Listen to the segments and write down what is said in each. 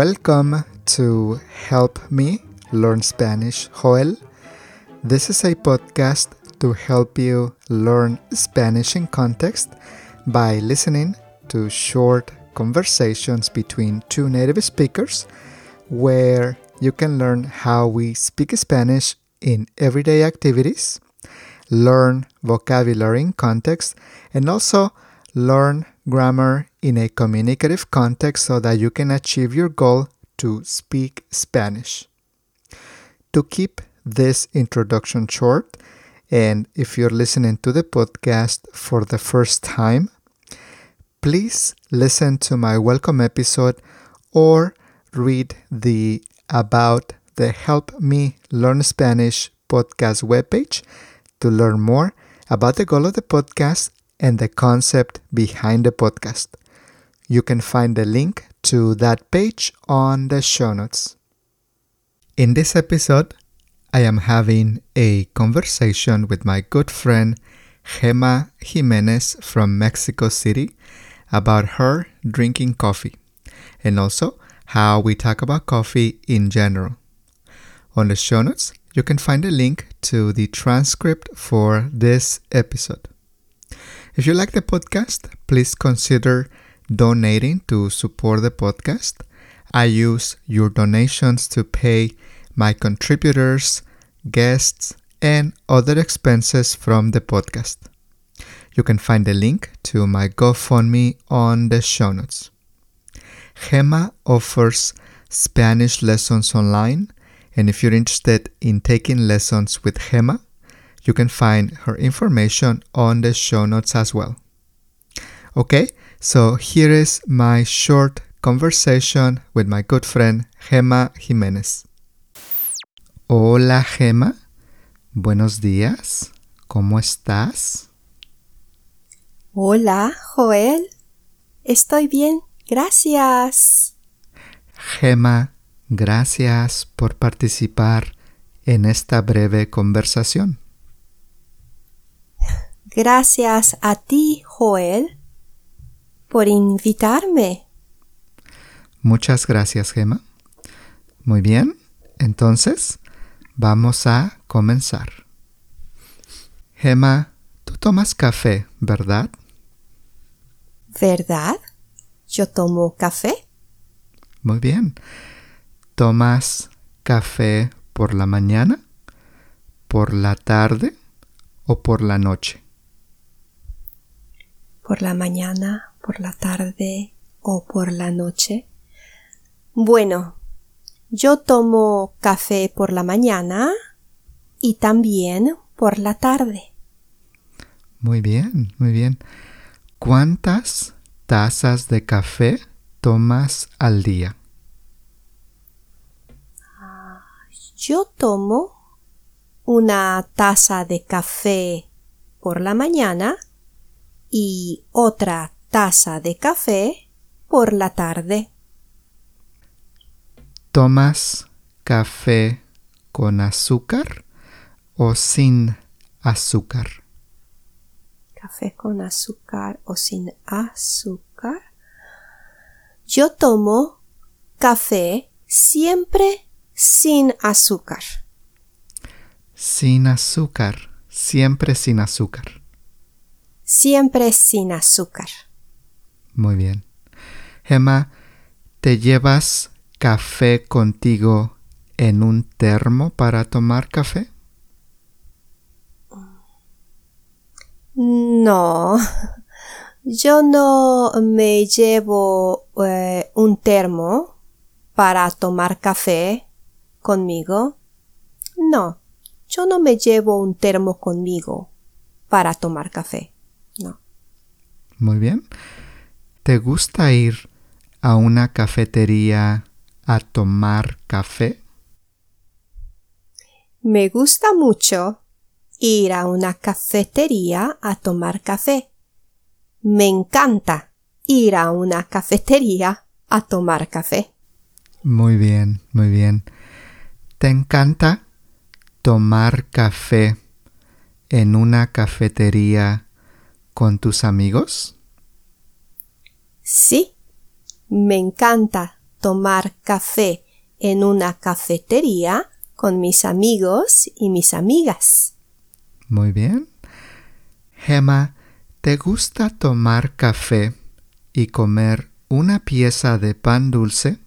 Welcome to Help Me Learn Spanish, Joel. This is a podcast to help you learn Spanish in context by listening to short conversations between two native speakers where you can learn how we speak Spanish in everyday activities, learn vocabulary in context, and also learn grammar in a communicative context so that you can achieve your goal to speak Spanish. To keep this introduction short, and if you're listening to the podcast for the first time, please listen to my welcome episode or read the About the Help Me Learn Spanish podcast webpage to learn more about the goal of the podcast and the concept behind the podcast. You can find the link to that page on the show notes. In this episode, I am having a conversation with my good friend Gema Jimenez from Mexico City about her drinking coffee and also how we talk about coffee in general. On the show notes, you can find a link to the transcript for this episode. If you like the podcast, please consider donating to support the podcast. I use your donations to pay my contributors, guests, and other expenses from the podcast. You can find the link to my GoFundMe on the show notes. Gema offers Spanish lessons online, and if you're interested in taking lessons with Gema, you can find her information on the show notes as well. Okay, so here is my short conversation with my good friend Gemma Jimenez. Hola Gemma, buenos días, ¿cómo estás? Hola, Joel. Estoy bien, gracias. Gemma, gracias por participar en esta breve conversación. Gracias a ti, Joel, por invitarme. Muchas gracias, Gema. Muy bien, entonces vamos a comenzar. Gema, tú tomas café, ¿verdad? ¿Verdad? Yo tomo café. Muy bien. ¿Tomas café por la mañana, por la tarde o por la noche? Por la mañana, por la tarde o por la noche? Bueno, yo tomo café por la mañana y también por la tarde. Muy bien, muy bien. ¿Cuántas tazas de café tomas al día? Yo tomo una taza de café por la mañana y otra taza de café por la tarde. ¿Tomas café con azúcar o sin azúcar? Café con azúcar o sin azúcar. Yo tomo café siempre sin azúcar. Sin azúcar, siempre sin azúcar siempre sin azúcar. Muy bien. Gemma, ¿te llevas café contigo en un termo para tomar café? No, yo no me llevo eh, un termo para tomar café conmigo. No, yo no me llevo un termo conmigo para tomar café. Muy bien. ¿Te gusta ir a una cafetería a tomar café? Me gusta mucho ir a una cafetería a tomar café. Me encanta ir a una cafetería a tomar café. Muy bien, muy bien. ¿Te encanta tomar café en una cafetería con tus amigos? Sí, me encanta tomar café en una cafetería con mis amigos y mis amigas. Muy bien. Gemma, ¿te gusta tomar café y comer una pieza de pan dulce,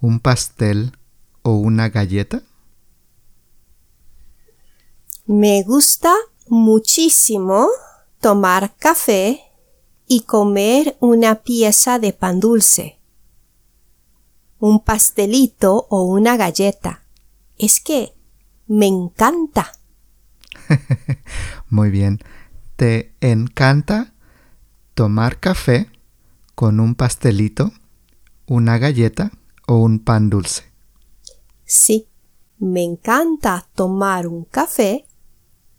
un pastel o una galleta? Me gusta muchísimo tomar café y comer una pieza de pan dulce, un pastelito o una galleta. Es que me encanta. Muy bien. ¿Te encanta tomar café con un pastelito, una galleta o un pan dulce? Sí, me encanta tomar un café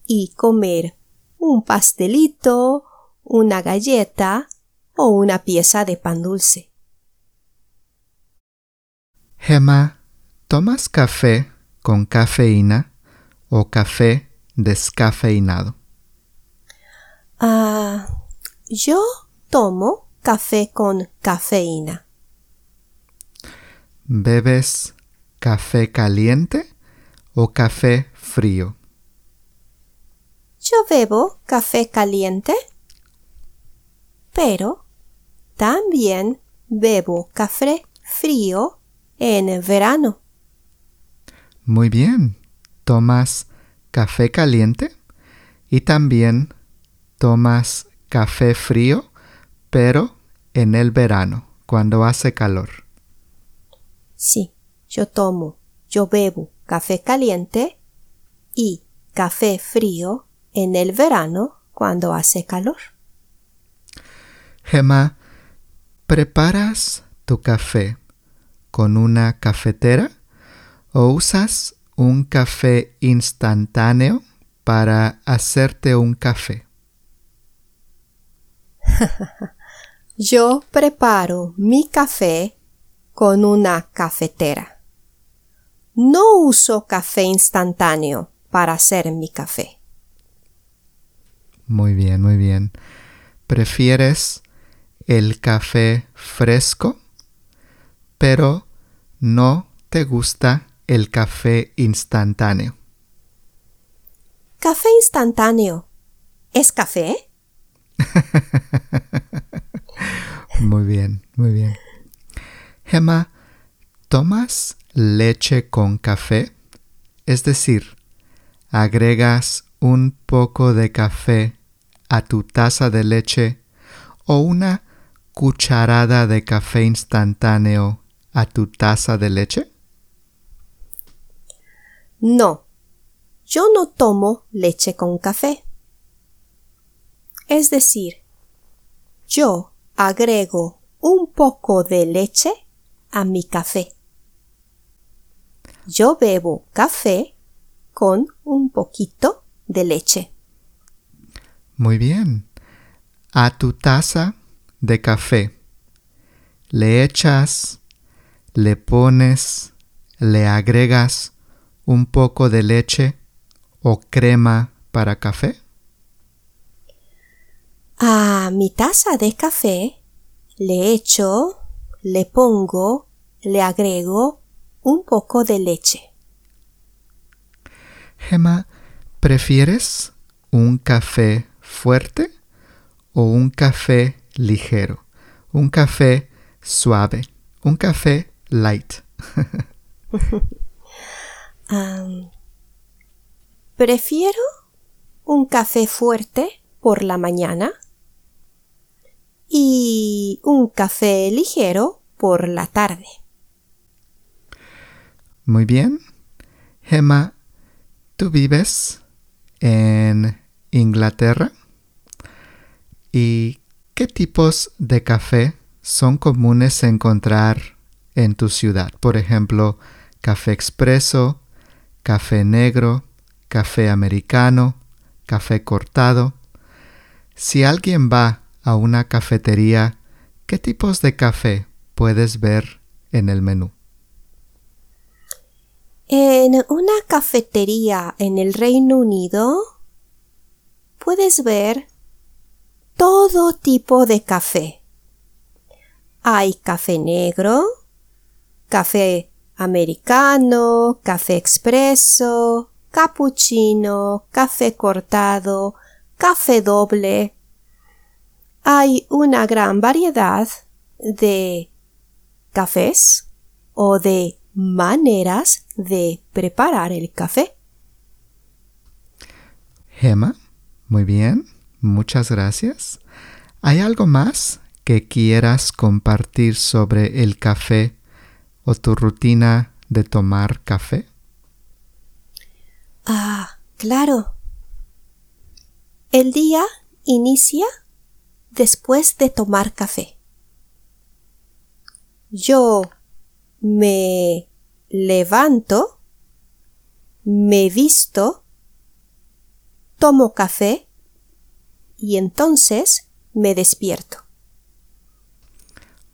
y comer un pastelito, una galleta o una pieza de pan dulce. Gemma, ¿tomas café con cafeína o café descafeinado? Ah, yo tomo café con cafeína. ¿Bebes café caliente o café frío? Yo bebo café caliente, pero también bebo café frío en verano. Muy bien. ¿Tomas café caliente? Y también tomas café frío, pero en el verano, cuando hace calor. Sí, yo tomo, yo bebo café caliente y café frío en el verano cuando hace calor. Gemma, ¿preparas tu café con una cafetera o usas un café instantáneo para hacerte un café? Yo preparo mi café con una cafetera. No uso café instantáneo para hacer mi café. Muy bien, muy bien. ¿Prefieres el café fresco, pero no te gusta el café instantáneo? ¿Café instantáneo es café? muy bien, muy bien. Gemma, ¿tomas leche con café? Es decir, agregas un poco de café a tu taza de leche o una cucharada de café instantáneo a tu taza de leche? No, yo no tomo leche con café. Es decir, yo agrego un poco de leche a mi café. Yo bebo café con un poquito de leche. Muy bien. A tu taza de café le echas, le pones, le agregas un poco de leche o crema para café. A mi taza de café le echo, le pongo, le agrego un poco de leche. Gemma, ¿prefieres un café fuerte o un café ligero, un café suave, un café light. prefiero un café fuerte por la mañana y un café ligero por la tarde. Muy bien. Gemma, ¿tú vives en Inglaterra? ¿Y qué tipos de café son comunes encontrar en tu ciudad? Por ejemplo, café expreso, café negro, café americano, café cortado. Si alguien va a una cafetería, ¿qué tipos de café puedes ver en el menú? En una cafetería en el Reino Unido puedes ver todo tipo de café. Hay café negro, café americano, café expreso, cappuccino, café cortado, café doble. Hay una gran variedad de cafés o de maneras de preparar el café. Gemma, muy bien, muchas gracias. ¿Hay algo más que quieras compartir sobre el café o tu rutina de tomar café? Ah, claro. El día inicia después de tomar café. Yo me levanto, me visto, tomo café y entonces me despierto.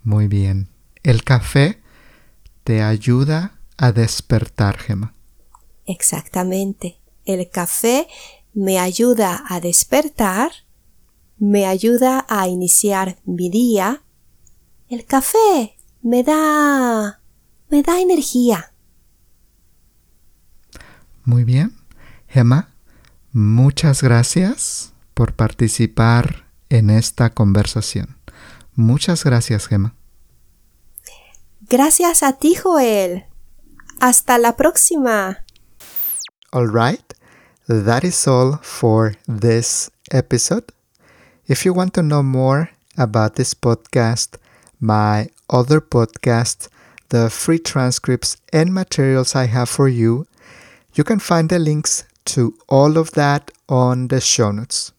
Muy bien. El café te ayuda a despertar, Gemma. Exactamente. El café me ayuda a despertar, me ayuda a iniciar mi día. El café me da me da energía. Muy bien. Gemma, muchas gracias por participar en esta conversación. Muchas gracias, Gemma. Gracias a ti, Joel. Hasta la próxima. All right. That is all for this episode. If you want to know more about this podcast, my other podcasts, the free transcripts and materials I have for you, you can find the links to all of that on the show notes.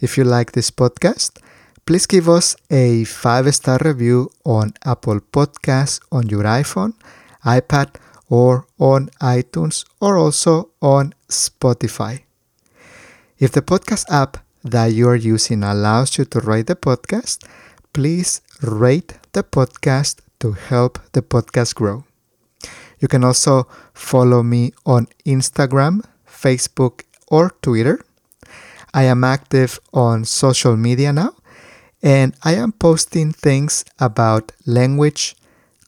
If you like this podcast, please give us a five star review on Apple Podcasts on your iPhone, iPad, or on iTunes, or also on Spotify. If the podcast app that you are using allows you to rate the podcast, please rate the podcast to help the podcast grow. You can also follow me on Instagram, Facebook, or Twitter. I am active on social media now, and I am posting things about language,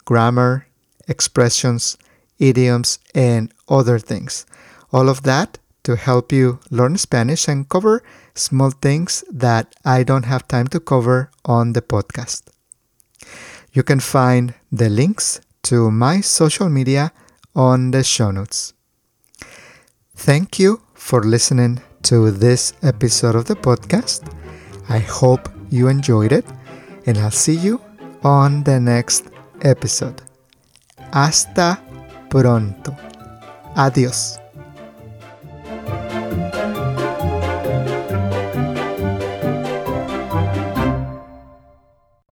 grammar, expressions, idioms, and other things. All of that to help you learn Spanish and cover small things that I don't have time to cover on the podcast. You can find the links to my social media on the show notes. Thank you for listening to this episode of the podcast. I hope you enjoyed it, and I'll see you on the next episode. Hasta pronto. Adiós.